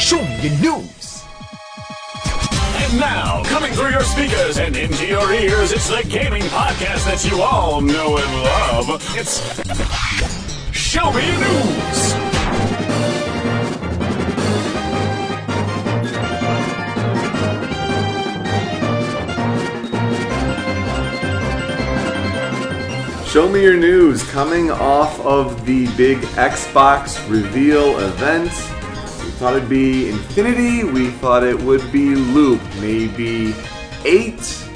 Show me your news. And now, coming through your speakers and into your ears, it's the gaming podcast that you all know and love. It's Show Me Your News. Show me your news coming off of the big Xbox reveal event. We thought it'd be Infinity. We thought it would be Loop. Maybe eight,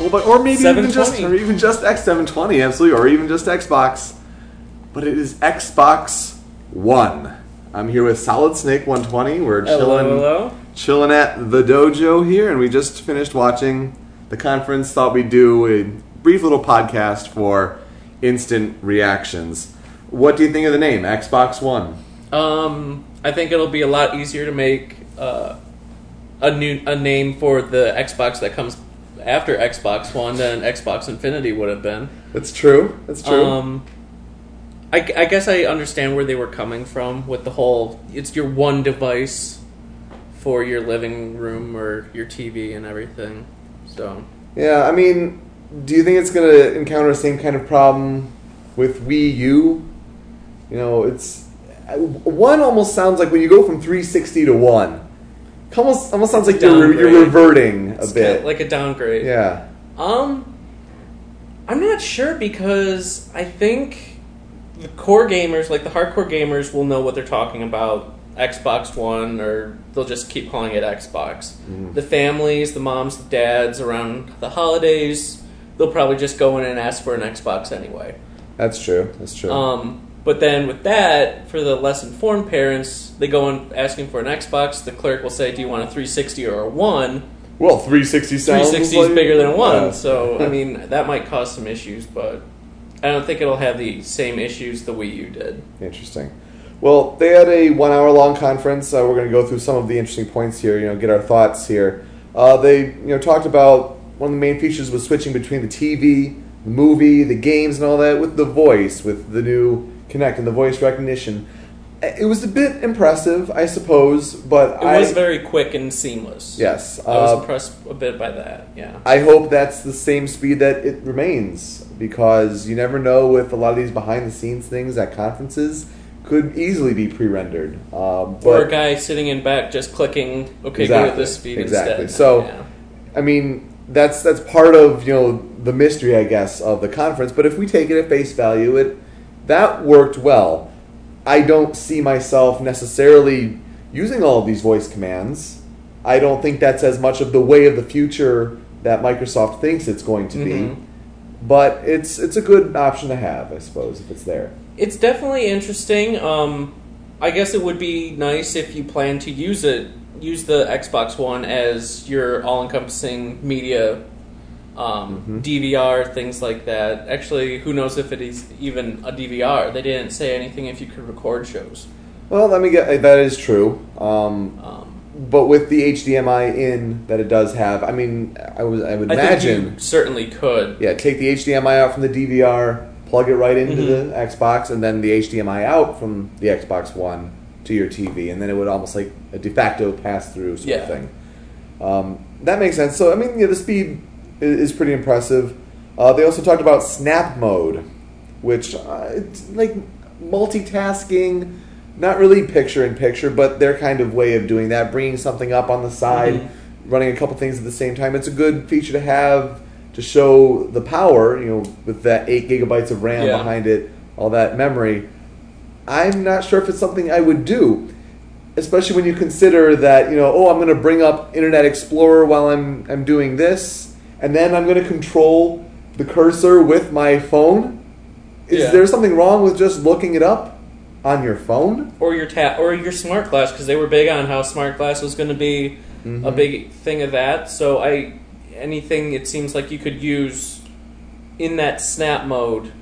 or maybe even just or even just X720, absolutely, or even just Xbox. But it is Xbox One. I'm here with Solid Snake 120. We're Hello, chilling hello. chilling at the dojo here, and we just finished watching the conference. Thought we'd do a brief little podcast for instant reactions. What do you think of the name Xbox One? Um, I think it'll be a lot easier to make uh, a new a name for the Xbox that comes after Xbox One than Xbox Infinity would have been. That's true. That's true. Um, I, I guess I understand where they were coming from with the whole it's your one device for your living room or your TV and everything. So yeah, I mean, do you think it's going to encounter the same kind of problem with Wii U? You know, it's one almost sounds like when you go from 360 to one. Almost, almost sounds like you're, you're reverting a it's bit. like a downgrade. yeah. Um, I'm not sure because I think the core gamers, like the hardcore gamers, will know what they're talking about. Xbox One, or they'll just keep calling it Xbox. The families, the moms, the dads around the holidays, they'll probably just go in and ask for an Xbox anyway. That's true. That's true. Um, but then with that, for the less informed parents, they go in asking for an Xbox. The clerk will say, "Do you want a 360 or a one?" well, 360 sounds 360 is like- bigger than one, Yeah. so I mean that might cause some issues, but I don't think it'll have the same issues the Wii U did. Interesting. Well, they had a one hour long conference. Uh, we're going to go through some of the interesting points here. You know, get our thoughts here. Uh, they you know talked about one of the main features was switching between the TV, the movie, the games, and all that with the voice, with the new Kinect and the voice recognition. It was a bit impressive, I suppose, but It I was very quick and seamless. yes, I was uh, impressed a bit by that. Yeah, I hope that's the same speed that it remains because you never know with a lot of these behind the scenes things at conferences could easily be pre-rendered. Um, but or a guy sitting in back just clicking. Okay, go at this speed exactly. instead. So, Yeah. I mean, that's that's part of you know the mystery, I guess, of the conference. But if we take it at face value, it that worked well. I don't see myself necessarily using all of these voice commands. I don't think that's as much of the way of the future that Microsoft thinks it's going to Mhm. be. But it's it's a good option to have, I suppose, if it's there. It's definitely interesting. Um, I guess it would be nice if you plan to use it, use the Xbox One as your all-encompassing media, um, DVR, things like that. Actually, who knows if it is even a DVR? They didn't say anything if you could record shows. Well, let me get that is true. Um, Um, but with the HDMI in that it does have, I mean, I was I would I imagine, certainly could. yeah, take the HDMI out from the DVR, plug it right into Mhm. the Xbox, and then the HDMI out from the Xbox One to your TV, and then it would almost like a de facto pass through sort Yeah. of thing. Um, that makes sense. So I mean, yeah, the speed is, pretty impressive. Uh, they also talked about snap mode, which uh, it's like multitasking, not really picture in picture, but their kind of way of doing that, bringing something up on the side, Mhm. running a couple things at the same time. It's a good feature to have to show the power, you know, with that eight gigabytes of RAM Yeah. behind it, all that memory. I'm not sure if it's something I would do, especially when you consider that you know, oh, I'm going to bring up Internet Explorer while I'm I'm doing this, and then I'm going to control the cursor with my phone. Is Yeah. there something wrong with just looking it up on your phone? Or your ta- or your smart glass because they were big on how smart glass was going to be a big thing of that. So I anything it seems like you could use in that snap mode,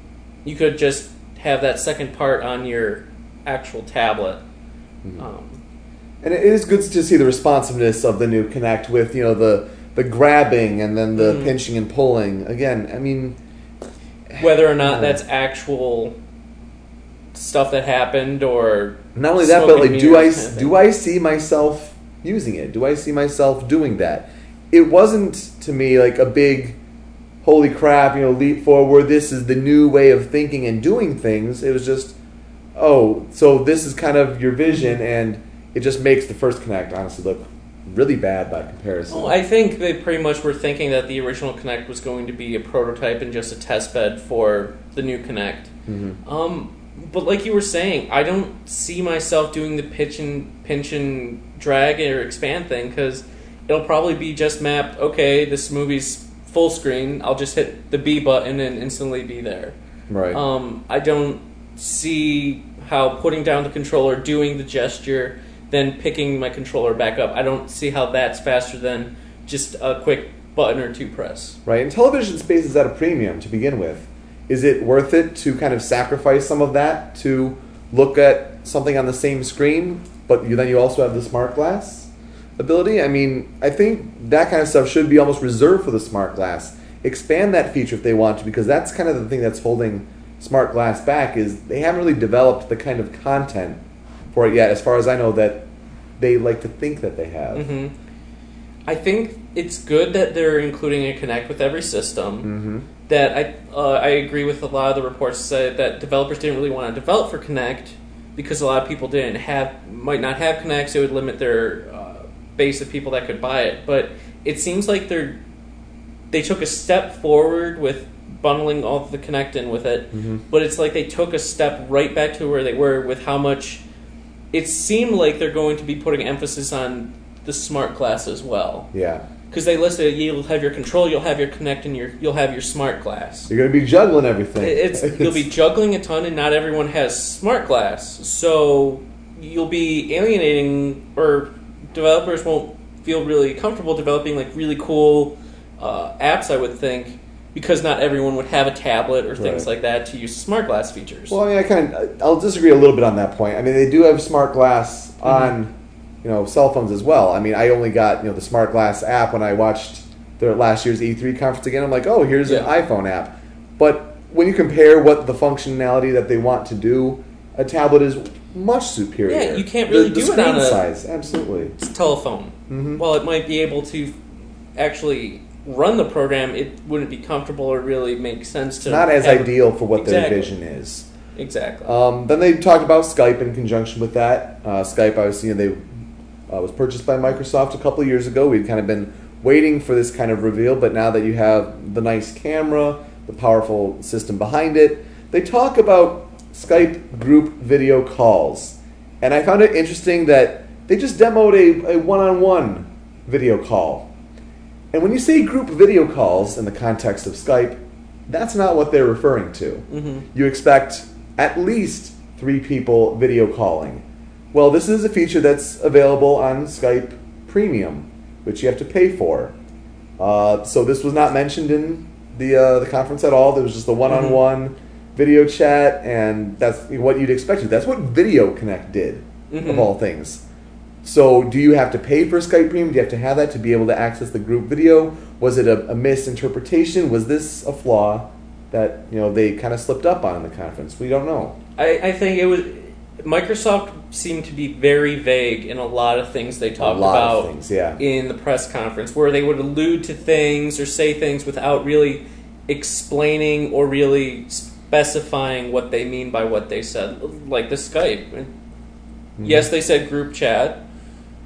you could just have that second part on your actual tablet. Um, And it is good to see the responsiveness of the new Kinect with you know the the grabbing and then the Mhm. pinching and pulling. Again, I mean, whether or not that's actual stuff that happened or Not only that, but like, do I kind of do. I see myself using it? Do I see myself doing that? It wasn't to me like a big, holy crap, you know, leap forward. This is the new way of thinking and doing things. It was just, oh, so this is kind of your vision, and it just makes the first Kinect honestly look really bad by comparison. Well, I think they pretty much were thinking that the original Kinect was going to be a prototype and just a test bed for the new Kinect. Mhm. Um, but like you were saying, I don't see myself doing the pitch and pinch and drag or expand thing because it'll probably be just mapped. Okay, this movie's full screen. I'll just hit the B button and instantly be there. Right. Um, I don't see how putting down the controller, doing the gesture, then picking my controller back up. I don't see how that's faster than just a quick button or two press. Right, and television space is at a premium to begin with. Is it worth it to kind of sacrifice some of that to look at something on the same screen, but you, then you also have the smart glass ability? I mean, I think that kind of stuff should be almost reserved for the smart glass. Expand that feature if they want to, because that's kind of the thing that's holding smart glass back. Is they haven't really developed the kind of content for it yet, as far as I know, that they like to think that they have. hmm I think it's good that they're including a Kinect with every system. Mm-hmm. That I uh, I agree with a lot of the reports said that developers didn't really want to develop for Kinect because a lot of people didn't have might not have Kinects. It would limit their uh, base of people that could buy it. But it seems like they're they took a step forward with bundling all the Kinect in with it. Mhm. But it's like they took a step right back to where they were with how much. It seemed like they're going to be putting emphasis on the smart glass as well Yeah, because they listed you'll have your control, you'll have your Kinect, and your you'll have your smart glass. you're going to be juggling everything. It's you'll be juggling a ton, and not everyone has smart glass, so you'll be alienating, or developers won't feel really comfortable developing like really cool uh, apps. I would think because not everyone would have a tablet or things Right. like that to use smart glass features. Well, I mean, I kind of, I'll disagree a little bit on that point. I mean, they do have smart glass Mm-hmm. on, you know, cell phones as well. I mean, I only got you know the smart glass app when I watched their last year's E3 conference again. I'm like, oh, here's Yeah. an iPhone app. But when you compare what the functionality that they want to do, a tablet is much superior. Yeah, you can't really the, the do it on screen a- size. Absolutely. It's a telephone. Mhm. While it might be able to actually run the program, it wouldn't be comfortable or really make sense to Not as have- ideal for what their vision is. Exactly. Um, then they talked about Skype in conjunction with that. Uh, Skype, obviously, you know, they uh, was purchased by Microsoft a couple of years ago. We'd kind of been waiting for this kind of reveal, but now that you have the nice camera, the powerful system behind it, they talk about Skype group video calls. And I found it interesting that they just demoed a, a one-on-one video call. And when you say group video calls in the context of Skype, that's not what they're referring to. Mhm. You expect at least three people video calling. Well, this is a feature that's available on Skype Premium, which you have to pay for. Uh, so this was not mentioned in the uh, the conference at all. There was just a one-on-one video chat, and that's what you'd expect. That's what Video Kinect did, of Mhm. all things. So, do you have to pay for Skype Premium? Do you have to have that to be able to access the group video? Was it a, a misinterpretation? Was this a flaw that you know they kind of slipped up on in the conference? We don't know. I, I think it was Microsoft seemed to be very vague in a lot of things they talked about things, yeah. in the press conference, where they would allude to things or say things without really explaining or really specifying what they mean by what they said, like the Skype. Mm-hmm. Yes, they said group chat.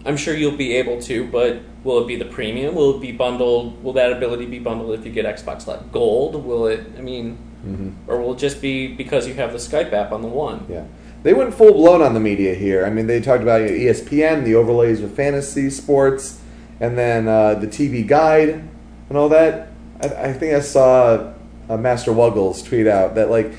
I'm sure you'll be able to, but will it be the premium? Will it be bundled? Will that ability be bundled if you get Xbox Live Gold? Will it? I mean, Mhm. or will it just be because you have the Skype app on the one? Yeah. They went full blown on the media here. I mean, they talked about ESPN, the overlays with fantasy sports, and then uh, the TV guide and all that. I, I think I saw uh, Master Wuggles tweet out that like,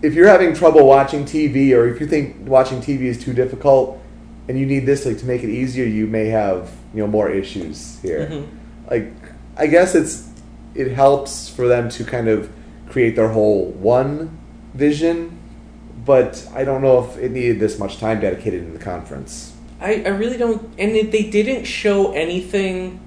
if you're having trouble watching TV, or if you think watching TV is too difficult, and you need this like to make it easier, you may have you know more issues here. Mhm. Like, I guess it's it helps for them to kind of create their whole one vision but I don't know if it needed this much time dedicated in the conference. I, I really don't. And it, they didn't show anything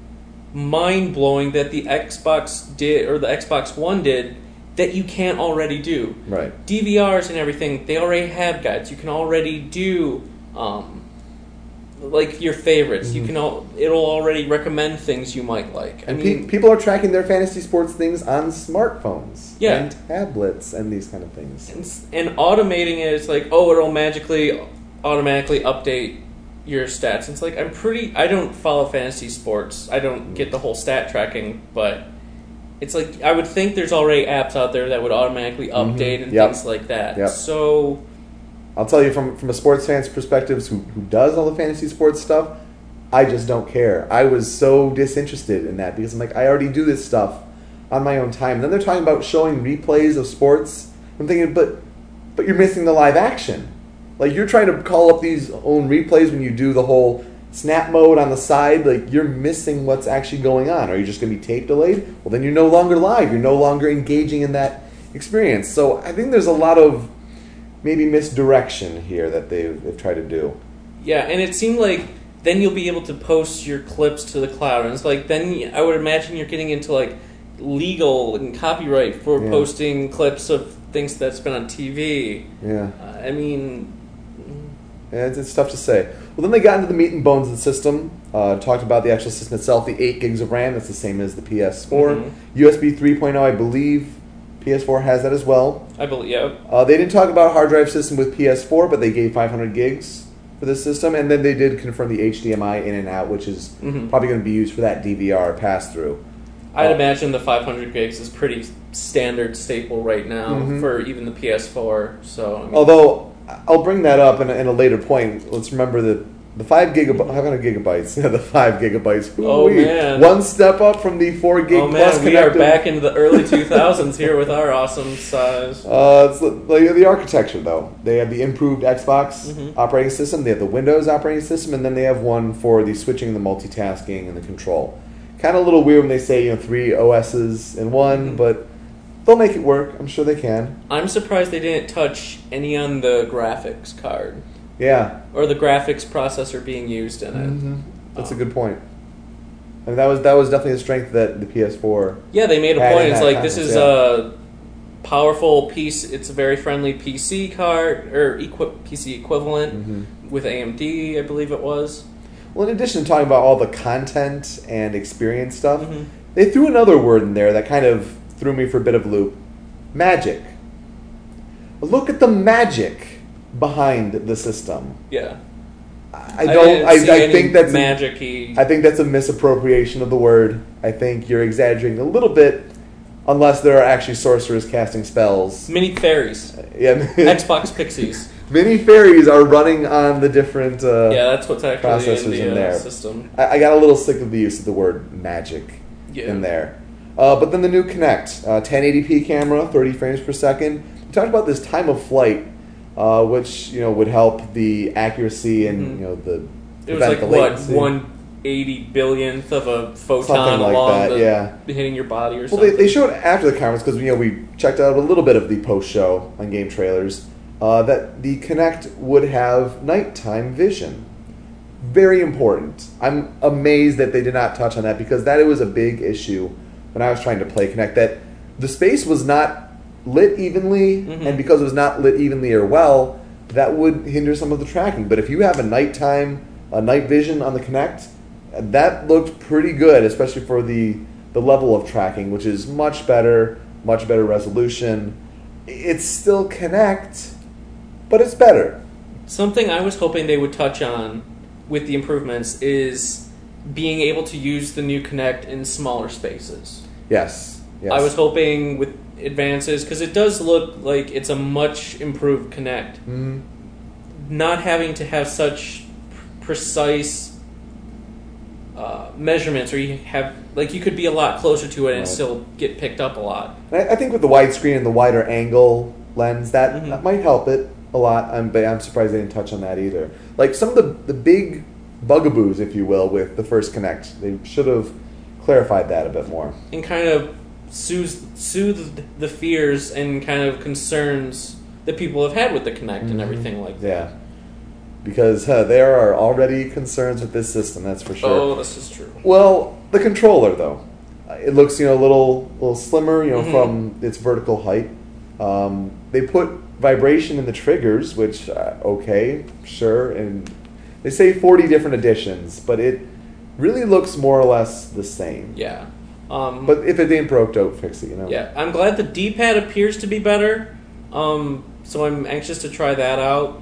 mind blowing that the Xbox did or the Xbox One did that you can't already do. Right. DVRs and everything, they already have guides. You can already do um, like your favorites. You can all it'll already recommend things you might like. I Mm-hmm. And mean, pe- people are tracking their fantasy sports things on smartphones Yeah. and tablets and these kind of things. and, and automating it is like, oh, it'll magically automatically update your stats. It's like I'm pretty. I don't follow fantasy sports. I don't get the whole stat tracking, but it's like I would think there's already apps out there that would automatically update and Mm-hmm. Yep. things like that. Yep. So I'll tell you from from a sports fan's perspective, who who does all the fantasy sports stuff, I just don't care. I was so disinterested in that because I'm like, I already do this stuff on my own time. And then they're talking about showing replays of sports. I'm thinking, but but you're missing the live action. Like you're trying to call up these own replays when you do the whole snap mode on the side. Like you're missing what's actually going on. Are you just going to be tape delayed? Well, then you're no longer live. You're no longer engaging in that experience. So I think there's a lot of maybe misdirection here that they've, they've tried to do. Yeah, and it seemed like then you'll be able to post your clips to the cloud, and it's like then I would imagine you're getting into like legal and copyright for Yeah. posting clips of things that's been on TV. Yeah. Uh, I mean, Yeah, it's, it's tough to say. Well, then they got into the meat and bones of the system. Uh, talked about the actual system itself, the 8 gigs of RAM. That's the same as the PS4. Mhm. USB 3.0, I believe PS4 has that as well. I believe yeah. Uh, they didn't talk about hard drive system with PS4, but they gave 500 gigs for this system. And then they did confirm the HDMI in and out, which is Mhm. probably going to be used for that DVR pass through. I'd Oh. imagine the 500 gigs is pretty standard staple right now Mhm. for even the PS4. So I mean, Although I'll bring that up in a, in a later point. Let's remember that the five gigabytes, 500 gigabytes, yeah, the five gigabytes. Oh, Ooh-wee. man. one step up from the four gig oh plus man, we are back into the early 2000s here with our awesome size. Uh, it's the, the, architecture though. They have the improved Xbox Mhm. operating system. They have the Windows operating system, and then they have one for the switching, the multitasking, and the control. Kind of a little weird when they say you know three OSs in one, Mhm. but they'll make it work. I'm sure they can. I'm surprised they didn't touch any on the graphics card Yeah, or the graphics processor being used in it. Mm-hmm. that's a Um, good point. I mean, that was that was definitely a strength that the PS4 Yeah, they made a point. It's like this is yeah. a powerful piece. It's a very friendly PC card or equi- PC equivalent Mhm. with AMD, I believe it was. Well, in addition to talking about all the content and experience stuff, Mhm. they threw another word in there that kind of threw me for a bit of a loop magic. Look at the magic behind the system. Yeah, I don't. I, I, any think that's magic I think that's a misappropriation of the word. I think you're exaggerating a little bit, unless there are actually sorcerers casting spells. Mini fairies, Yeah, Xbox Pixies. many fairies are running on the different. Uh, Yeah, that's what's actually processors in the in uh, there. system. I, I got a little sick of the use of the word magic Yeah. in there. Uh, but then the new Kinect, uh, 1080p camera, 30 frames per second. We talked about this time of flight, uh, which you know would help the accuracy and Mhm. you know the It was like what one eighty billionth of a photon Something like along that, yeah. hitting your body or Well, something. they, they showed after the conference because you know we checked out a little bit of the post show on game trailers uh, that the Kinect would have nighttime vision. Very important. I'm amazed that they did not touch on that because that it was a big issue when I was trying to play Kinect. That the space was not lit evenly, Mhm. and because it was not lit evenly or well, that would hinder some of the tracking. But if you have a nighttime, a night vision on the Kinect, that looked pretty good, especially for the the level of tracking, which is much better, much better resolution. It's still Kinect, but it's better. Something I was hoping they would touch on with the improvements is being able to use the new Kinect in smaller spaces. Yes. Yes. I was hoping with advances because it does look like it's a much improved Kinect. Mhm. Not having to have such precise uh, measurements, or you have like you could be a lot closer to it and Right. still get picked up a lot. I, I think with the widescreen and the wider angle lens, that, Mhm. that might help it a lot. I'm, but I'm surprised they didn't touch on that either. Like some of the the big bugaboos, if you will, with the first Kinect, they should have clarified that a bit more. and kind of soothe, soothe the fears and kind of concerns that people have had with the Kinect and Mhm. everything like that. Yeah. Because there are already concerns with this system, that's for sure. Oh, this is true. Well, the controller, though. it looks you know a little little slimmer, you know, Mhm. from its vertical height. Um, they put vibration in the triggers, which uh, okay, sure, and they say forty different editions, but it really looks more or less the same. Yeah. Um, But if it ain't broke, don't fix it. You know. yeah, I'm glad the D-pad appears to be better. Um, so I'm anxious to try that out.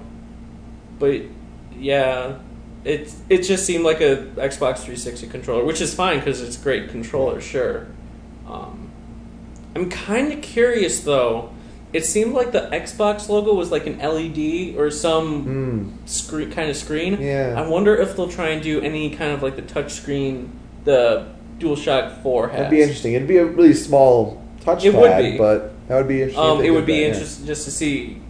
But yeah, it it just seemed like a Xbox 360 controller, which is fine because it's a great controller, sure. Um, I'm kind of curious though. It seemed like the Xbox logo was like an LED or some Hmm. screen kind of screen. Yeah. I wonder if they'll try and do any kind of like the touch screen the DualShock 4 has. That'd be interesting. It'd be a really small touchpad, It would be. but that would be interesting. Um, it would be that, yeah. interesting just to see,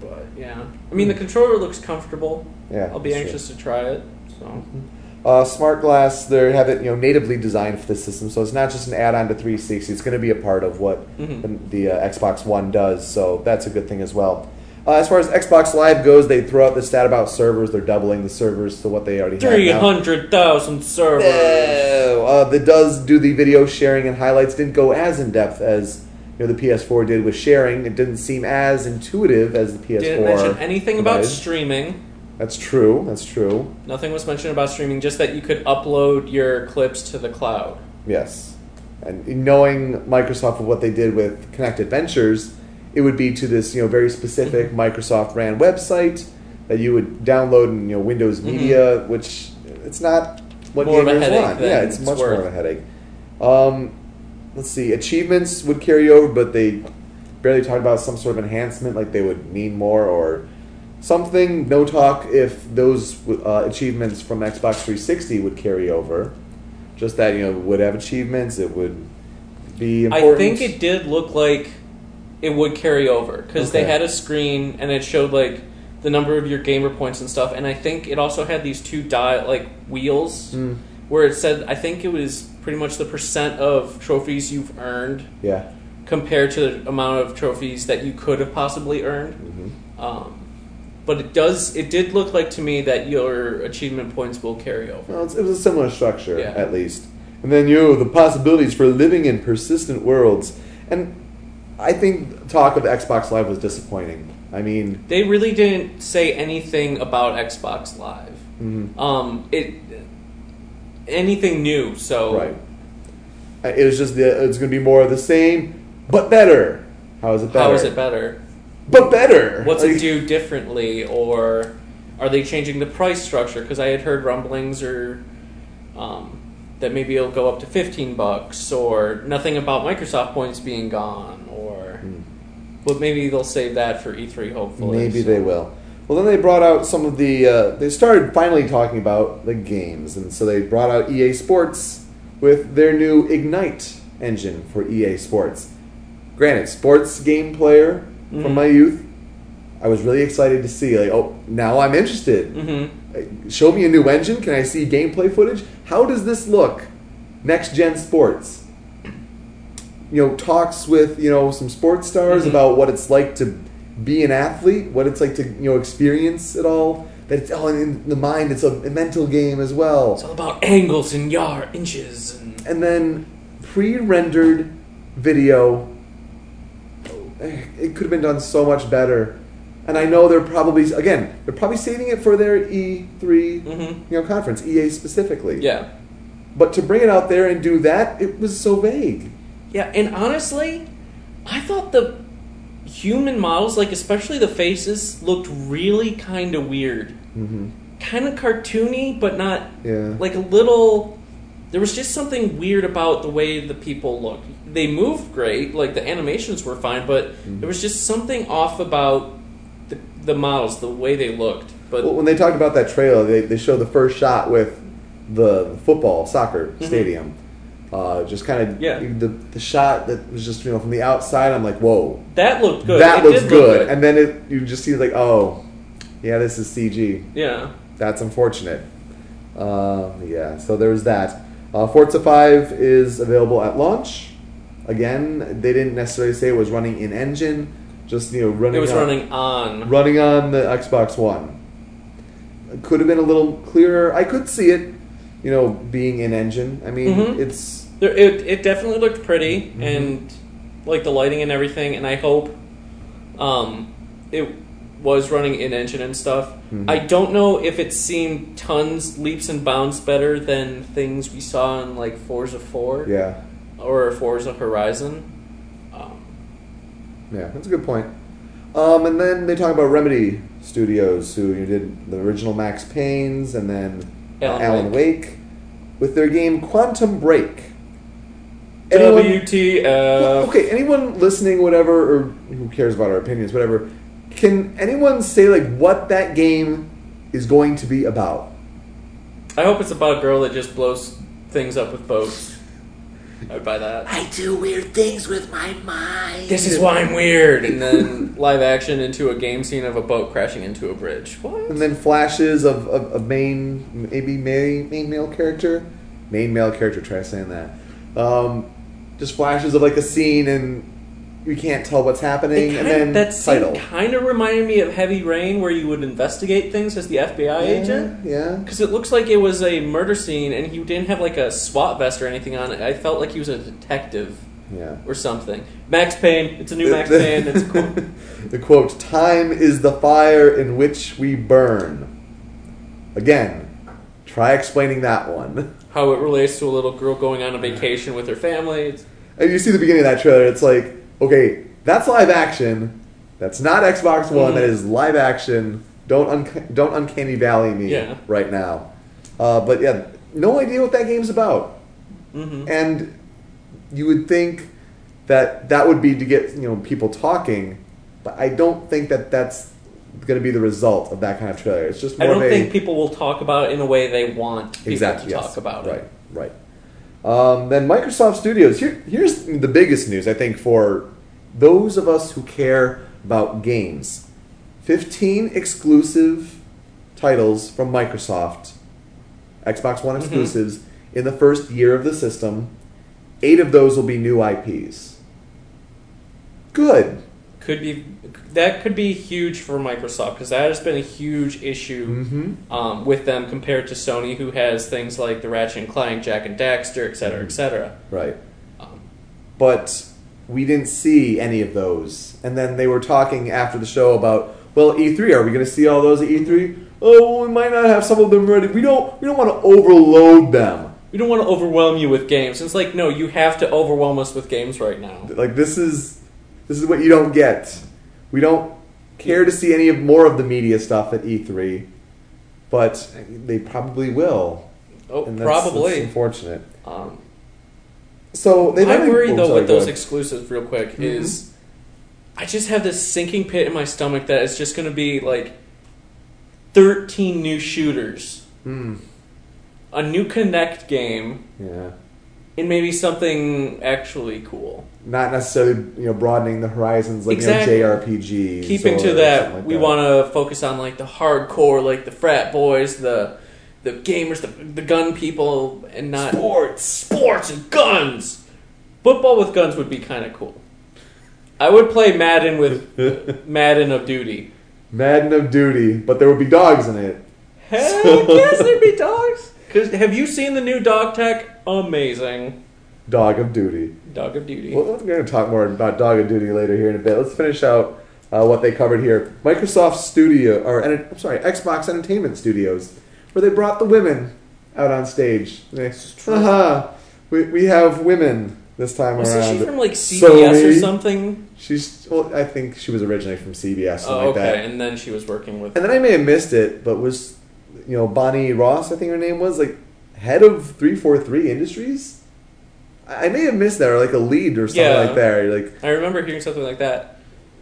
but yeah. I mean, the controller looks comfortable. Yeah, I'll be anxious to try it. So Uh, Smart Glass, they have it you know natively designed for the system, so it's not just an add-on to 360. It's going to be a part of what Mhm. the, the uh, Xbox One does, so that's a good thing as well. Uh, as far as Xbox Live goes, they throw out the stat about servers. They're doubling the servers to what they already have three hundred thousand servers. No, uh, that does do the video sharing and highlights. Didn't go as in depth as you know the PS4 did with sharing. It didn't seem as intuitive as the PS4. Didn't mention anything about streaming. That's true. That's true. Nothing was mentioned about streaming. Just that you could upload your clips to the cloud. Yes. And knowing Microsoft of what they did with Kinect Adventures, it would be to this, you know, very specific Mm-hmm. Microsoft ran website that you would download in, you know, Windows Media, which it's not what Mm-hmm. More gamers want. Yeah, it's it's much more of a headache. Um, let's see, achievements would carry over, but they barely talked about some sort of enhancement, like they would mean more or something. No talk if those uh, achievements from Xbox 360 would carry over. Just that you know would have achievements. It would be important. I think it did look like it would carry over because they had a screen and it showed like the number of your gamer points and stuff. And I think it also had these two dial like wheels Mm, where it said I think it was pretty much the percent of trophies you've earned yeah. compared to the amount of trophies that you could have possibly earned. hmm Um, but it does it did look like to me that your achievement points will carry over. Well, it's, it was a similar structure Yeah. at least. And then you the possibilities for living in persistent worlds. And I think talk of Xbox Live was disappointing. I mean, They really didn't say anything about Xbox Live. mhm. Um, it anything new. So right. It was just the, it's going to be more of the same, but better. How is it better? how is it better? But better. What's Like- it do differently, or are they changing the price structure? Because I had heard rumblings or um, that maybe it'll go up to fifteen bucks, or nothing about Microsoft points being gone. But maybe they'll save that for E3. Hopefully, Maybe so. they will. Well, then they brought out some of the. Uh, they started finally talking about the games, and so they brought out EA Sports with their new Ignite engine for EA Sports. Granted, sports game player Mhm. from my youth, I was really excited to see. Like, oh, now I'm interested. hmm Uh, Show me a new engine. Can I see gameplay footage? How does this look? Next gen sports. You know, talks with you know some sports stars Mhm. about what it's like to be an athlete, what it's like to you know experience it all. That it's all in the mind. It's a, a mental game as well. It's all about angles and yard inches and And then pre-rendered video. eh, It could have been done so much better. And I know they're probably again they're probably saving it for their E3 Mhm. you know conference EA specifically. yeah. But to bring it out there and do that, it was so vague. Yeah, and honestly, I thought the human models, like especially the faces, looked really kind of weird. Mm-hmm. Kind of cartoony, but not Yeah. like a little. There was just something weird about the way the people looked. They moved great, like the animations were fine, but Mm-hmm. there was just something off about the, the models, the way they looked. But Well, when they talked about that trailer, they, they showed the first shot with the football soccer Mhm. stadium. Uh, just kind of Yeah. the the shot that was just you know from the outside. I'm like, whoa, that looked good. that It looks good. look And then it you just see like, oh, yeah, this is CG. yeah. That's unfortunate. Uh, yeah, so there's that. Uh, Forza 5 is available at launch. Again, they didn't necessarily say it was running in engine, just you know running. It was on, running on. running on the Xbox One. It could have been a little clearer. I could see it, you know, being in engine. I mean, Mhm. it's There, it it definitely looked pretty and like the lighting and everything, and I hope um, it was running in engine and stuff. I don't know if it seemed tons leaps and bounds better than things we saw in like Forza Four Yeah, or Forza Horizon. Um, yeah, that's a good point. Um, and then they talk about Remedy Studios, who you did the original Max Payne's and then Alan Alan Wake. Wake. with their game Quantum Break. Anyone- WTF? okay, anyone listening, whatever, or who cares about our opinions, whatever, can anyone say like what that game is going to be about? I hope it's about a girl that just blows things up with boats. I would buy that. I do weird things with my mind. This is why I'm weird. And then live action into a game scene of a boat crashing into a bridge. What? And then flashes of, of, of main, maybe main, main male character, main male character. Try saying that. Um, just flashes of like a scene, and you can't tell what's happening. And then that title. kind of reminded me of Heavy Rain, where you would investigate things as the FBI agent. Yeah. Because it looks like it was a murder scene, and he didn't have like a SWAT vest or anything on it. I felt like he was a detective Yeah. or something. Max Payne. It's a new Max Payne. It's cool. the quote: "Time is the fire in which we burn." Again, try explaining that one. How it relates to a little girl going on a vacation with her family. It's, And you see the beginning of that trailer. It's like, okay, that's live action. That's not Xbox One. Mhm. That is live action. Don't un- don't uncanny valley me Yeah. right now. Uh, but yeah, no idea what that game's about. mhm. And you would think that that would be to get you know people talking, but I don't think that that's going to be the result of that kind of trailer. It's just I don't of a, think people will talk about it in a way they want people exactly to yes. talk about it. right. Right, Um, then Microsoft Studios. Here, here's the biggest news I think for those of us who care about games. Fifteen exclusive titles from Microsoft, Xbox One Mhm. exclusives in the first year of the system. Eight of those will be new IPs. Good. Could be that could be huge for Microsoft because that has been a huge issue Mm-hmm. um, with them compared to Sony, who has things like the Ratchet and Clank, Jak and Daxter, et cetera, et cetera. Right. Um, but we didn't see any of those. And then they were talking after the show about, well, E3, are we going to see all those at E3? Oh, we might not have some of them ready. We don't. We don't want to overload them. we don't want to overwhelm you with games. It's like no, you have to overwhelm us with games right now. Like this is this is what you don't get. We don't care to see any of more of the media stuff at E3, but they probably will. Oh, And that's, that's probably. unfortunate. Um, So they. I worry though with those exclusives, real quick, Mhm. is I just have this sinking pit in my stomach that it's just going to be like thirteen new shooters, Hmm. a new Kinect game, Yeah. and maybe something actually cool. Not necessarily, you know, broadening the horizons like Exactly. you know, JRPGs. Keeping or to that, like we want to focus on like the hardcore, like the frat boys, the the gamers, the the gun people, and not sports. sports and guns. Football with guns would be kind of cool. I would play Madden with Madden of Duty. Madden of Duty, but there would be dogs in it. Heck So- yes, there'd be dogs. Cause have you seen the new dog tech? Amazing. Dog of Duty. Dog of Duty. Well, we're going to talk more about Dog of Duty later here in a bit. Let's finish out uh, what they covered here. Microsoft Studio, or enter- I'm sorry, Xbox Entertainment Studios, where they brought the women out on stage. They, Haha, we, we have women this time Wasn't around. she from like CBS or something? She's well, I think she was originally from CBS, Oh, like okay. that. And then she was working with. And then I may have missed it, but was you know Bonnie Ross? I think her name was like head of three four three Industries. I may have missed that, or like a lead or something Yeah. like that. You're like, I remember hearing something like that.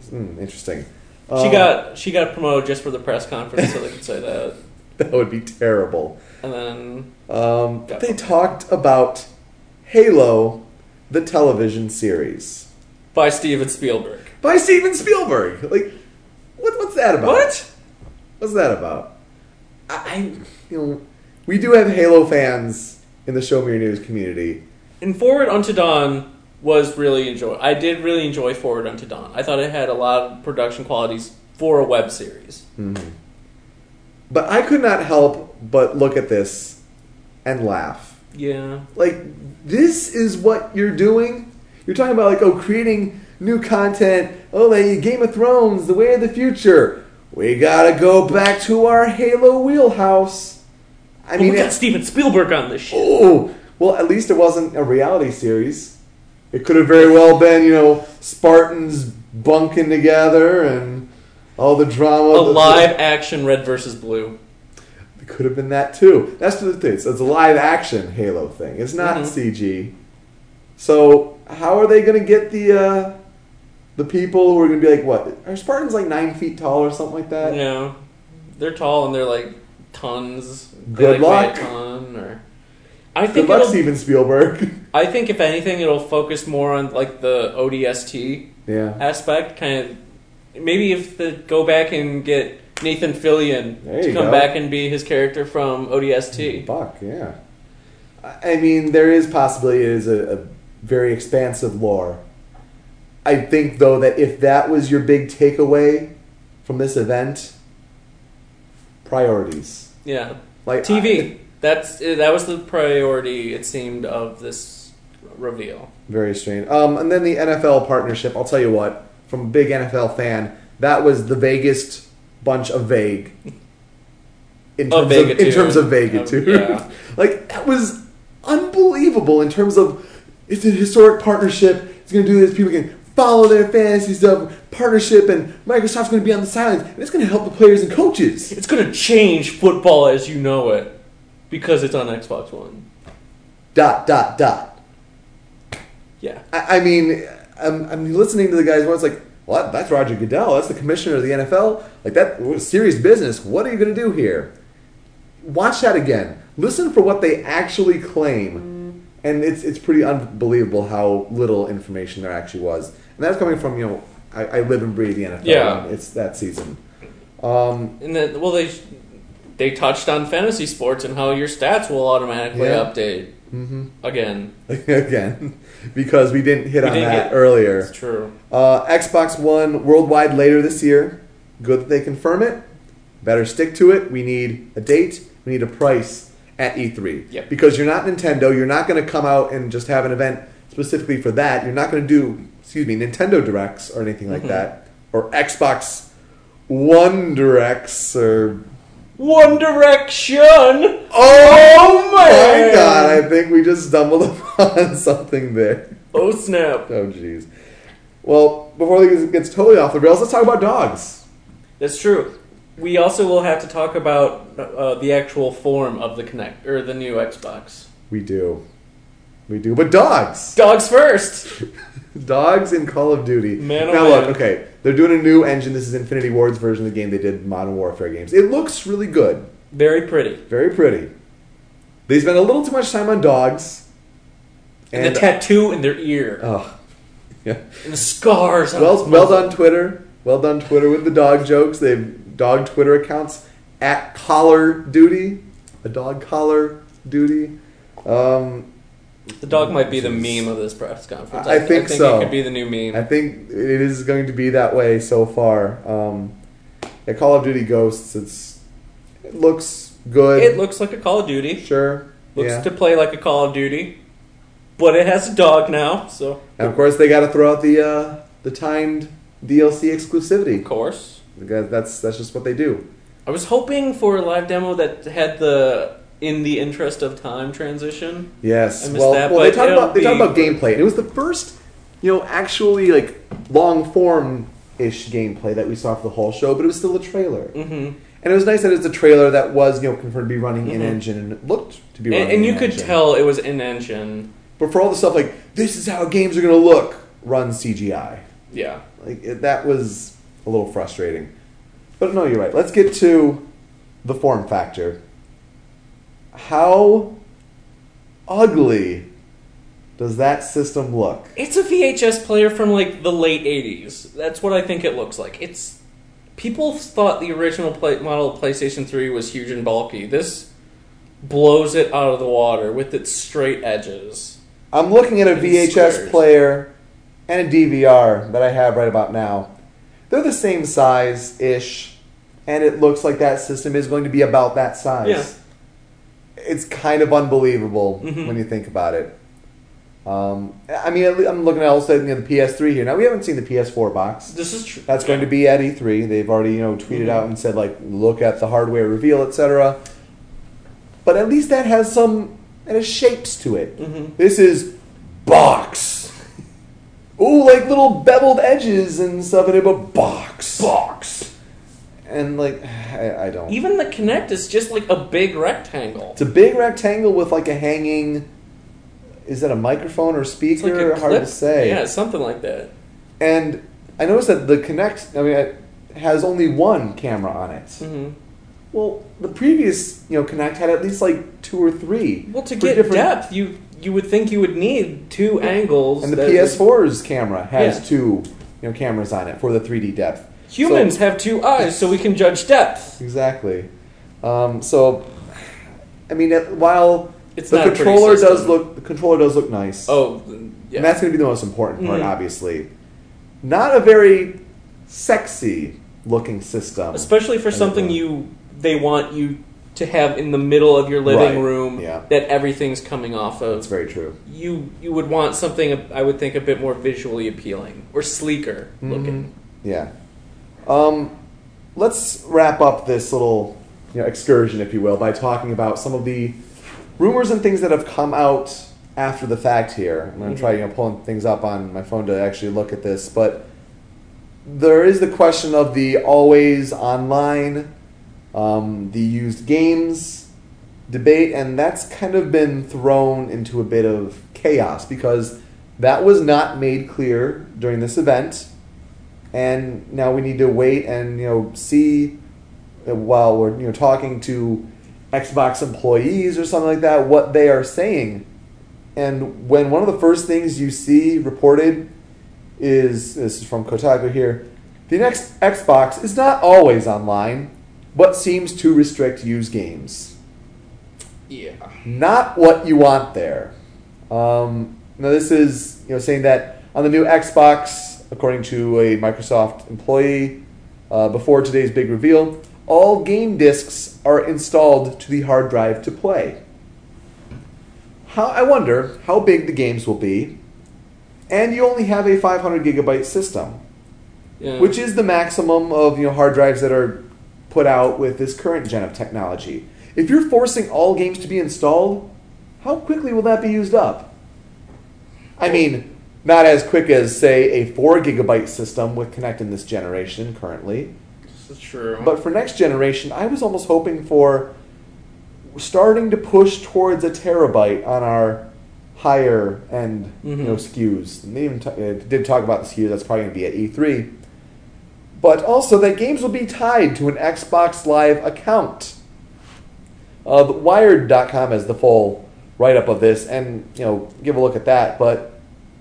hmm, interesting. She Um, got she got promoted just for the press conference, so they could say that. that would be terrible. And then Um, they talked about Halo, the television series by Steven Spielberg. by Steven Spielberg. Like, what, what's that about? What? What's that about? I, I, you know, we do have Halo fans in the Show Me Your News community. And Forward Unto Dawn was really enjoy. I did really enjoy Forward Unto Dawn. I thought it had a lot of production qualities for a web series. Mm-hmm. But I could not help but look at this and laugh. Yeah. Like, this is what you're doing? You're talking about, like, oh, creating new content. Oh, like Game of Thrones, the way of the future. We gotta go back to our Halo wheelhouse. I But mean, we got Steven Spielberg on this shit. oh, well, at least it wasn't a reality series. It could have very well been, you know, Spartans bunking together and all the drama. A the- live action red versus blue. It could have been that too. That's the thing. So it's a live action Halo thing. It's not Mhm. CG. So how are they going to get the uh, the people who are going to be like what? Are Spartans like nine feet tall or something like that? Yeah. They're tall and they're like tons. They Good like luck. a ton or I Good think luck, it'll, Steven Spielberg. I think if anything it'll focus more on like the ODST yeah. aspect kind of maybe if the go back and get Nathan Fillion to come go. back and be his character from ODST. Buck. Yeah. I I mean, there is possibility it is a, a very expansive lore. I think though that if that was your big takeaway from this event, priorities. Yeah. Like TV. That's eh, that was the priority it seemed of this reveal. Very strange. Um, and then the NFL partnership. I'll tell you what, from a big NFL fan, that was the vaguest bunch of vague. In Of terms of, in too. terms of Of- too. yeah. like that was unbelievable in terms of it's a historic partnership. It's going to do this. People can follow their fantasy stuff, partnership, and Microsoft's going to be on the sidelines, and it's going to help the players and coaches. It's going to change football as you know it because it's on Xbox One. Dot dot dot. Yeah. I, I mean, I'm, I'm listening to the guys where it's like, what? That's Roger Goodell. That's the commissioner of the NFL. Like that was serious business. What are you going to do here? Watch that again. Listen for what they actually claim, and it's it's pretty unbelievable how little information there actually was. And that's coming from you know, I, I live and breathe the NFL. Yeah. it's that season. Um, And then well they they touched on fantasy sports and how your stats will automatically Yeah. update mhm. again. again, because we didn't hit We on didn't that get- earlier. It's true. Uh, Xbox One worldwide later this year. Good that they confirm it. Better stick to it. We need a date. We need a price at E3. Yep. Because you're not Nintendo. You're not going to come out and just have an event specifically for that. You're not going to do, excuse me, Nintendo Directs or anything like Mhm. that. Or Xbox One Directs or. One Direction. Oh man! my god, I think we just stumbled upon something there. Oh snap! Oh jeez. Well, before this gets totally off the rails, let's talk about dogs. That's true. We also will have to talk about uh, the actual form of the Kinect or the new Xbox. We do. We do. But dogs! Dogs first. Dogs in Call of Duty. Man, oh now, look, okay. They're doing a new engine. This is Infinity Ward's version of the game they did Modern Warfare games. It looks really good. Very pretty. Very pretty. They spend a little too much time on dogs. And, the tattoo in their ear. Oh. Yeah. and the scars. on Well, well done, Twitter. Well done, Twitter, with the dog jokes. They've dog Twitter accounts at collar duty, a dog collar duty. Um, The dog might be the meme of this press conference. I- I think think so. it could be the new meme. I think it is going to be that way so far. Um, at Call of Duty Ghosts, it's it looks good. it looks like a Call of Duty. sure. Looks yeah. to play like a Call of Duty, but it has a dog now. So and of course, they got to throw out the uh, the timed DLC exclusivity. of course, Because that's that's just what they do. I was hoping for a live demo that had the in the interest of time transition. Yes. Well, that, well, they talk about they talk about gameplay. And it was the first, you know, actually like long form ish gameplay that we saw for the whole show, but it was still a trailer. hmm And it was nice that it was a trailer that was, you know, confirmed to be running in Mhm. engine and it looked to be running And, and you could engine. tell it was in engine. But for all the stuff like this is how games are going to look, run CGI. Yeah. Like it, that was a little frustrating. But no, you're right. Let's get to the form factor. How ugly does that system look? It's a VHS player from like the late '80s. That's what I think it looks like. It's people thought the original play, model of PlayStation 3 was huge and bulky. This blows it out of the water with its straight edges. I'm looking at a VHS squares. player and a DVR that I have right about now. They're the same size ish, and it looks like that system is going to be about that size. Yeah. It's kind of unbelievable Mhm. when you think about it. Um, I mean, I'm looking at also you know, the PS3 here. Now we haven't seen the PS4 box. This is true. That's going to be at E3. They've already you know tweeted Mhm. out and said like look at the hardware reveal, etc. But at least that has some it has shapes to it. Mhm. This is box. Ooh, like little beveled edges and stuff in it, but box, box, and like I, I don't. Even the Kinect is just like a big rectangle. It's a big rectangle with like a hanging. Is that a microphone or speaker? like Hard to say. Yeah, something like that. And I noticed that the Kinect, I mean, it has only one camera on it. hmm Well, the previous, you know, Kinect had at least like two or three. Well, to get different- depth, you you would think you would need two angles. And the PS4's camera has Yeah. two, you know, cameras on it for the 3D depth. Humans So- have two eyes, so we can judge depth. exactly. Um, so, I mean, while It's the not a pretty controller does look, the controller does look nice. Oh, yeah. And that's going to be the most important part, Mhm. obviously. Not a very sexy looking system. especially for something you they want you to have in the middle of your living Right, room yeah. that everything's coming off of. That's very true. You you would want something I would think a bit more visually appealing or sleeker looking. Yeah. Um, let's wrap up this little you know, excursion, if you will, by talking about some of the rumors and things that have come out after the fact here. I'm going to try you know, pulling things up on my phone to actually look at this, but there is the question of the always online, um, the used games debate, and that's kind of been thrown into a bit of chaos because that was not made clear during this event and now we need to wait and you know see uh, while we're you know talking to Xbox employees or something like that what they are saying. And when one of the first things you see reported is this is from Kotaku here, the next Xbox is not always online, but seems to restrict use games Yeah. not what you want there. Um, now, this is you know saying that on the new Xbox, according to a Microsoft employee, uh, before today's big reveal, all game discs are installed to the hard drive to play. How I wonder how big the games will be, and you only have a 500 gigabyte system yeah. which is the maximum of you know hard drives that are put out with this current gen of technology. If you're forcing all games to be installed, how quickly will that be used up? I mean, not as quick as say a four gigabyte system with Kinect in this generation currently, this is true. but for next generation, I was almost hoping for starting to push towards a terabyte on our higher end you know Mhm. SKUs. And they even t- uh, did talk about the SKUs. That's probably going to be at E3. But also that games will be tied to an Xbox Live account. Uh, Wired.com has the full write up of this, and you know give a look at that. But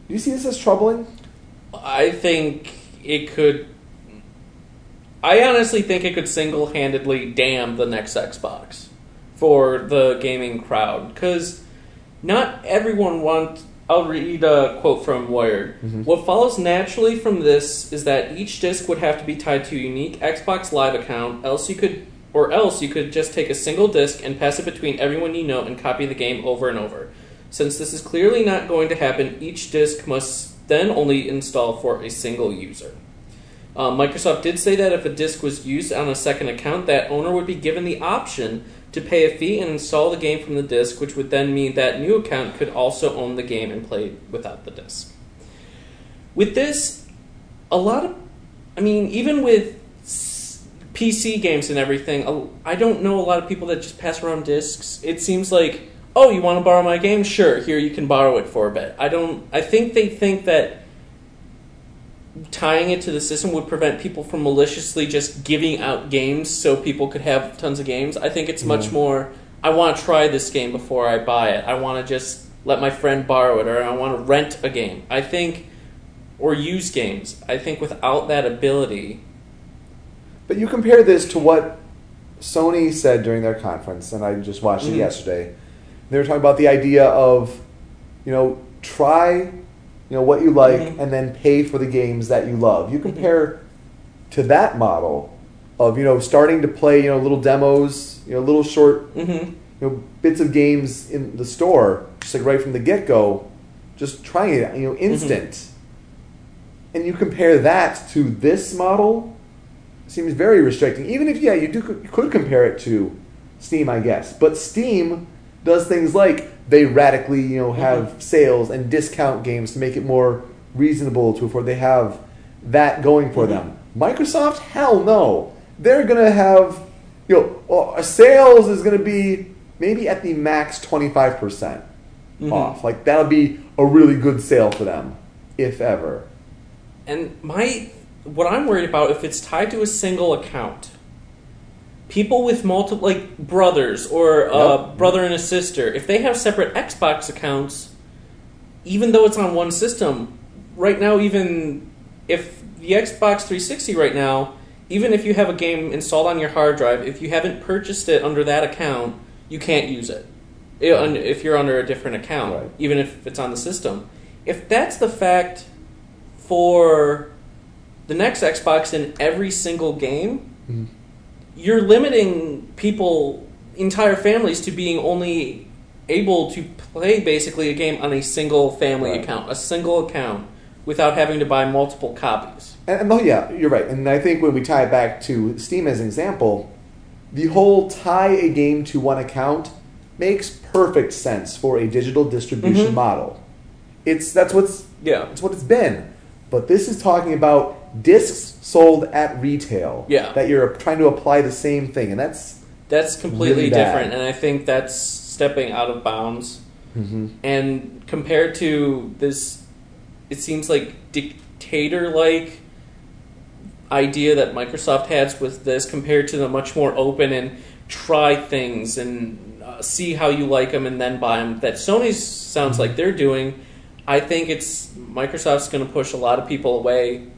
do you see this as troubling? I think it could. I honestly think it could single handedly damn the next Xbox for the gaming crowd. Because not everyone wants. I'll read a quote from Wired. Mm-hmm. What follows naturally from this is that each disc would have to be tied to a unique Xbox Live account, else you could. Or else you could just take a single disc and pass it between everyone you know and copy the game over and over. Since this is clearly not going to happen, each disk must then only install for a single user. Uh, Microsoft did say that if a disk was used on a second account, that owner would be given the option to pay a fee and install the game from the disk, which would then mean that new account could also own the game and play without the disk. With this, a lot of, I mean, even with PC games and everything, I don't know a lot of people that just pass around discs. It seems like, oh, you want to borrow my game? Sure, here you can borrow it for a bit. I don't. I think they think that tying it to the system would prevent people from maliciously just giving out games so people could have tons of games. I think it's much more. I want to try this game before I buy it. I want to just let my friend borrow it, or I want to rent a game. I think, or use games. I think without that ability, But you compare this to what Sony said during their conference, and I just watched it Mhm. yesterday. They were talking about the idea of, you know, try, you know, what you like, Mhm. and then pay for the games that you love. You compare to that model of, you know, starting to play, you know, little demos, you know, little short, mm-hmm. you know bits of games in the store, just like right from the get go, just trying it, you know, instant. And you compare that to this model, seems very restricting. Even if yeah, you do you could compare it to Steam, I guess. But Steam does things like they radically you know have mm-hmm. sales and discount games to make it more reasonable to afford. They have that going for them. Mm-hmm. Microsoft, hell no. They're gonna have you know sales is gonna be maybe at the max twenty five percent mm-hmm. off. Like that'll be a really good sale for them, if ever. And my what I'm worried about if it's tied to a single account. People with multiple like brothers or uh, a Yep. brother and a sister, if they have separate Xbox accounts, even though it's on one system, right now even if the Xbox 360 right now, even if you have a game installed on your hard drive, if you haven't purchased it under that account, you can't use it. If you're under a different account, Right. even if it's on the system. If that's the fact for the next Xbox in every single game, mm-hmm. You're limiting people, entire families, to being only able to play basically a game on a single family Right. account, a single account, without having to buy multiple copies. And, and oh, yeah, you're right. And I think when we tie it back to Steam as an example, the whole tie a game to one account makes perfect sense for a digital distribution Mhm. model. It's that's what's Yeah. It's what it's been. But this is talking about discs sold at retail. Yeah. That you're trying to apply the same thing, and that's That's completely Really different, and I think that's stepping out of bounds. Mm-hmm. And compared to this, it seems like dictator-like idea that Microsoft has with this, compared to the much more open and try things and uh, see how you like them and then buy them. That Sony sounds like they're doing. I think it's Microsoft's going to push a lot of people away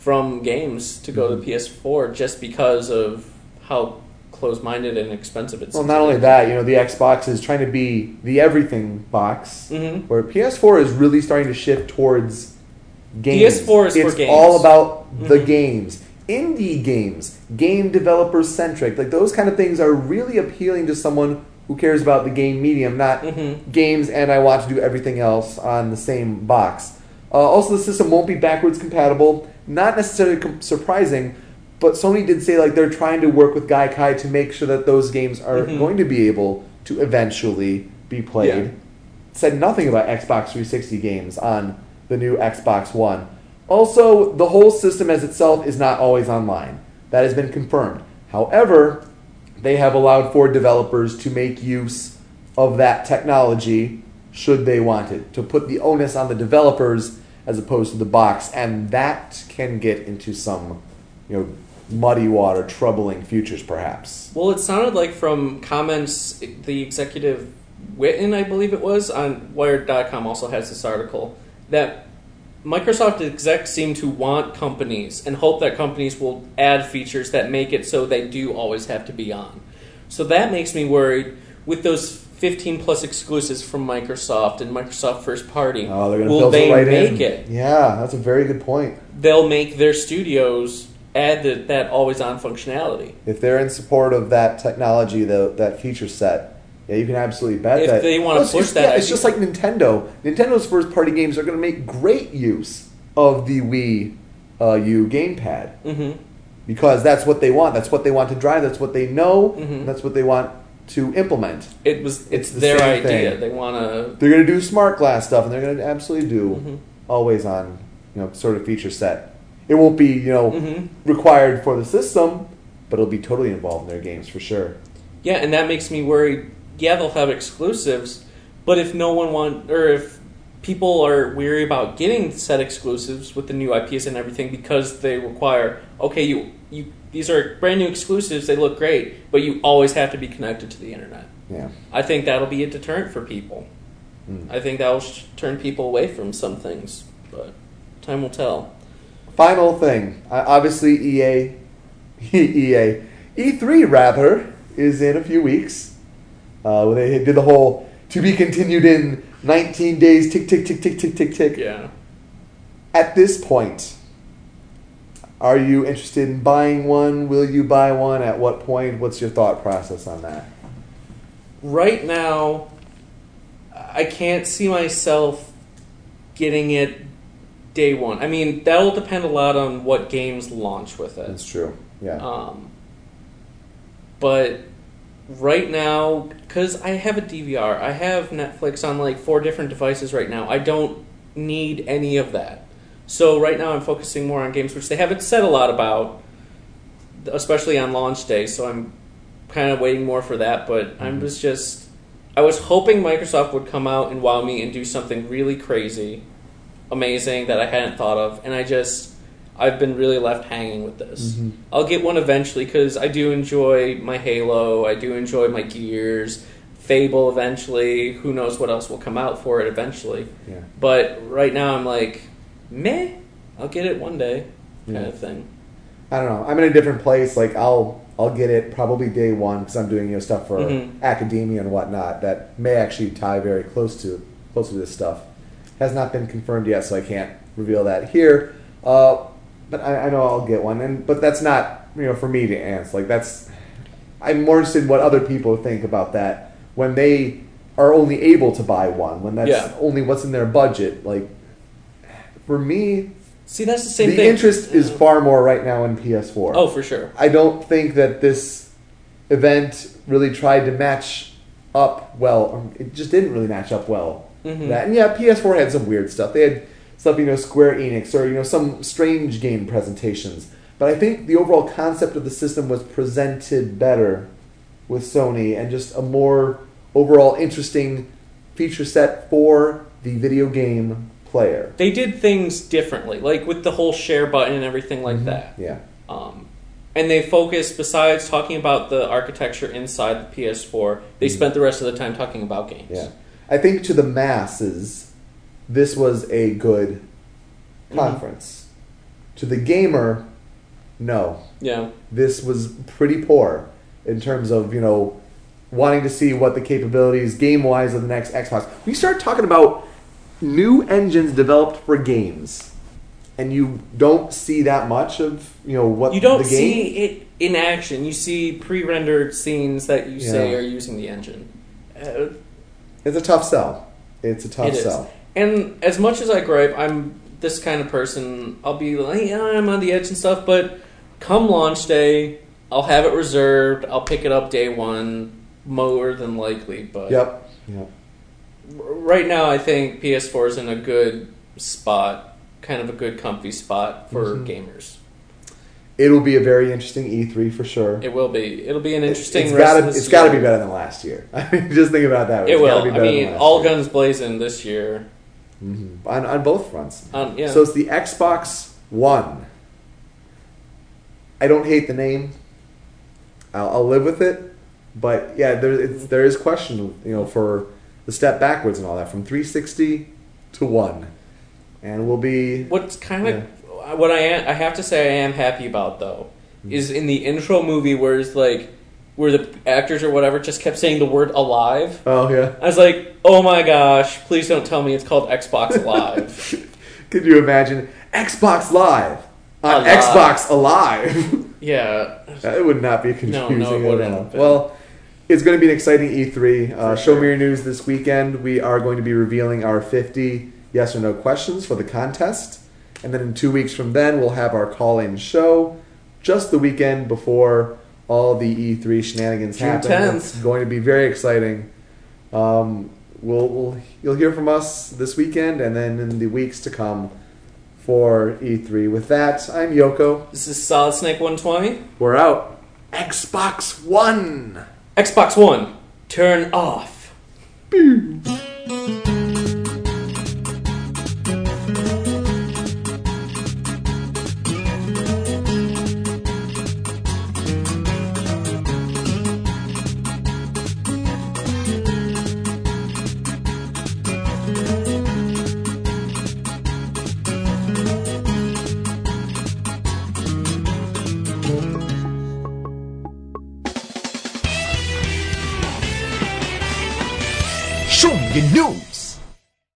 from games to go Mm-hmm. to PS4 just because of how close-minded and expensive it's. well. Not only that, you know, the Xbox is trying to be the everything box, Mhm. where PS4 is really starting to shift towards games. PS4 is for it's games. all about the Mhm. games, indie games, game developer centric. Like those kind of things are really appealing to someone who cares about the game medium, not Mhm. games and I want to do everything else on the same box. Uh, also, the system won't be backwards compatible. Not necessarily com- surprising, but Sony did say like they're trying to work with Gaikai to make sure that those games are Mhm. going to be able to eventually be played. Yeah. Said nothing about Xbox 360 games on the new Xbox One. Also, the whole system as itself is not always online. That has been confirmed. However, they have allowed for developers to make use of that technology should they want it, to put the onus on the developers as opposed to the box, and that can get into some, you know, muddy water, troubling futures perhaps. Well, it sounded like from comments the executive Whitten, I believe it was, on Wired.com also has this article that Microsoft execs seem to want companies and hope that companies will add features that make it so they do always have to be on. So that makes me worried with those 15 plus exclusives from Microsoft and Microsoft first party. Oh, they're going to will build they it right make in. it? Yeah, that's a very good point. They'll make their studios add the, that always on functionality. If they're in support of that technology, the, that feature set, yeah, you can absolutely bet If that. they wanna it's- push it's- that yeah, it's just like Nintendo. Nintendo's first party games are going to make great use of the Wii uh, U gamepad hmm because that's what they want. That's what they want to drive. That's what they know. Mhm. That's what they want to implement. It was It's it's, the their idea. thing. They want to. They're going to do smart glass stuff, and they're going to absolutely do Mhm. always on you know sort of feature set. It won't be you know Mhm. required for the system, but it'll be totally involved in their games for sure. Yeah, and that makes me worried. Yeah, they'll have exclusives, but if no one want or if people are weary about getting set exclusives with the new IPs and everything because they require okay, you you these are brand new exclusives. They look great, but you always have to be connected to the internet. Yeah. I think that'll be a deterrent for people. Hmm. I think that will sh- turn people away from some things, but time will tell. Final thing, uh, obviously EA, EA, E3 rather is in a few weeks. Uh, where they did the whole to be continued in 19 days. Tick tick tick tick tick tick tick. Yeah. At this point, are you interested in buying one? Will you buy one? At what point? What's your thought process on that? right now, I can't see myself getting it day one. I mean, that'll depend a lot on what games launch with it. That's true. Yeah. Um, but right now, because I have a DVR, I have Netflix on like four different devices right now. I don't need any of that. So right now, I'm focusing more on games which they haven't said a lot about, especially on launch day. So I'm kind of waiting more for that. But I Mm-hmm. was just, I was hoping Microsoft would come out and wow me and do something really crazy, amazing that I hadn't thought of, and I just. I've been really left hanging with this. Mhm. I'll get one eventually because I do enjoy my Halo. I do enjoy my Gears. Fable eventually. Who knows what else will come out for it eventually. yeah. But right now I'm like, meh. I'll get it one day, kind Yeah. of thing. I don't know. I'm in a different place. Like I'll I'll get it probably day one because I'm doing you know stuff for Mhm. academia and whatnot that may actually tie very close to close to this stuff. Has not been confirmed yet, so I can't reveal that here. Uh, but I, I know I'll get one, and but that's not you know for me to answer. Like that's I'm more interested in what other people think about that when they are only able to buy one when that's Yeah. only what's in their budget. Like for me, See, that's the same the thing. interest is far more right now in PS4. Oh, for sure. I don't think that this event really tried to match up well. It just didn't really match up well. Mhm. That and yeah, PS4 had some weird stuff. They had stuff, you know, Square Enix or you know some strange game presentations. But I think the overall concept of the system was presented better with Sony and just a more overall interesting feature set for the video game player. They did things differently, like with the whole share button and everything like that. Yeah. Um, and they focused, besides talking about the architecture inside the PS4, they spent the rest of the time talking about games. Mm-hmm. Yeah. I think to the masses, this was a good conference. To the gamer, no. Yeah. This was pretty poor in terms of, you know, wanting to see what the capabilities game wise of the next Xbox. We start talking about new engines developed for games. And you don't see that much of, you know, what You don't see it in action. You see pre-rendered scenes that you say are using the engine. Uh, It's a tough sell. It's a tough It sell. And as much as I gripe, I'm this kind of person. I'll be like, yeah, I'm on the edge and stuff, but come launch day, I'll have it reserved. I'll pick it up day one, more than likely. But Yep. Yep. right now, I think PS4 is in a good spot, kind of a good, comfy spot for Mhm. gamers. It'll be a very interesting E3 for sure. It will be. It'll be an interesting. It's gotta, of this it's got to be better than last year. I mean, just think about that. It It's will. be I mean, all year. guns blazing this year. Mhm. on on both fronts. Um, yeah. So it's the Xbox One. I don't hate the name. I'll, I'll live with it, but yeah, there it's, there is question, you know, for the step backwards and all that from 360 to one, and we'll be What's kind of what I am, I have to say I am happy about though is in the intro movie where it's like where the actors or whatever just kept saying the word alive. oh yeah. I was like, oh my gosh! Please don't tell me it's called Xbox Live. Could you imagine Xbox Live on Alive. Xbox Alive? yeah, That would not be confusing no, it at all. Well, it's going to be an exciting E3. Uh, For Show sure. me your news this weekend. We are going to be revealing our 50 yes or no questions for the contest. And then in two weeks from then, we'll have our call in show just the weekend before all the E3 shenanigans June happen. 10th. It's going to be very exciting. Um, we'll, we'll, you'll hear from us this weekend and then in the weeks to come for E3. With that, I'm Yoko. this is Solid Snake 120. We're out. Xbox One. Xbox One, turn off. Show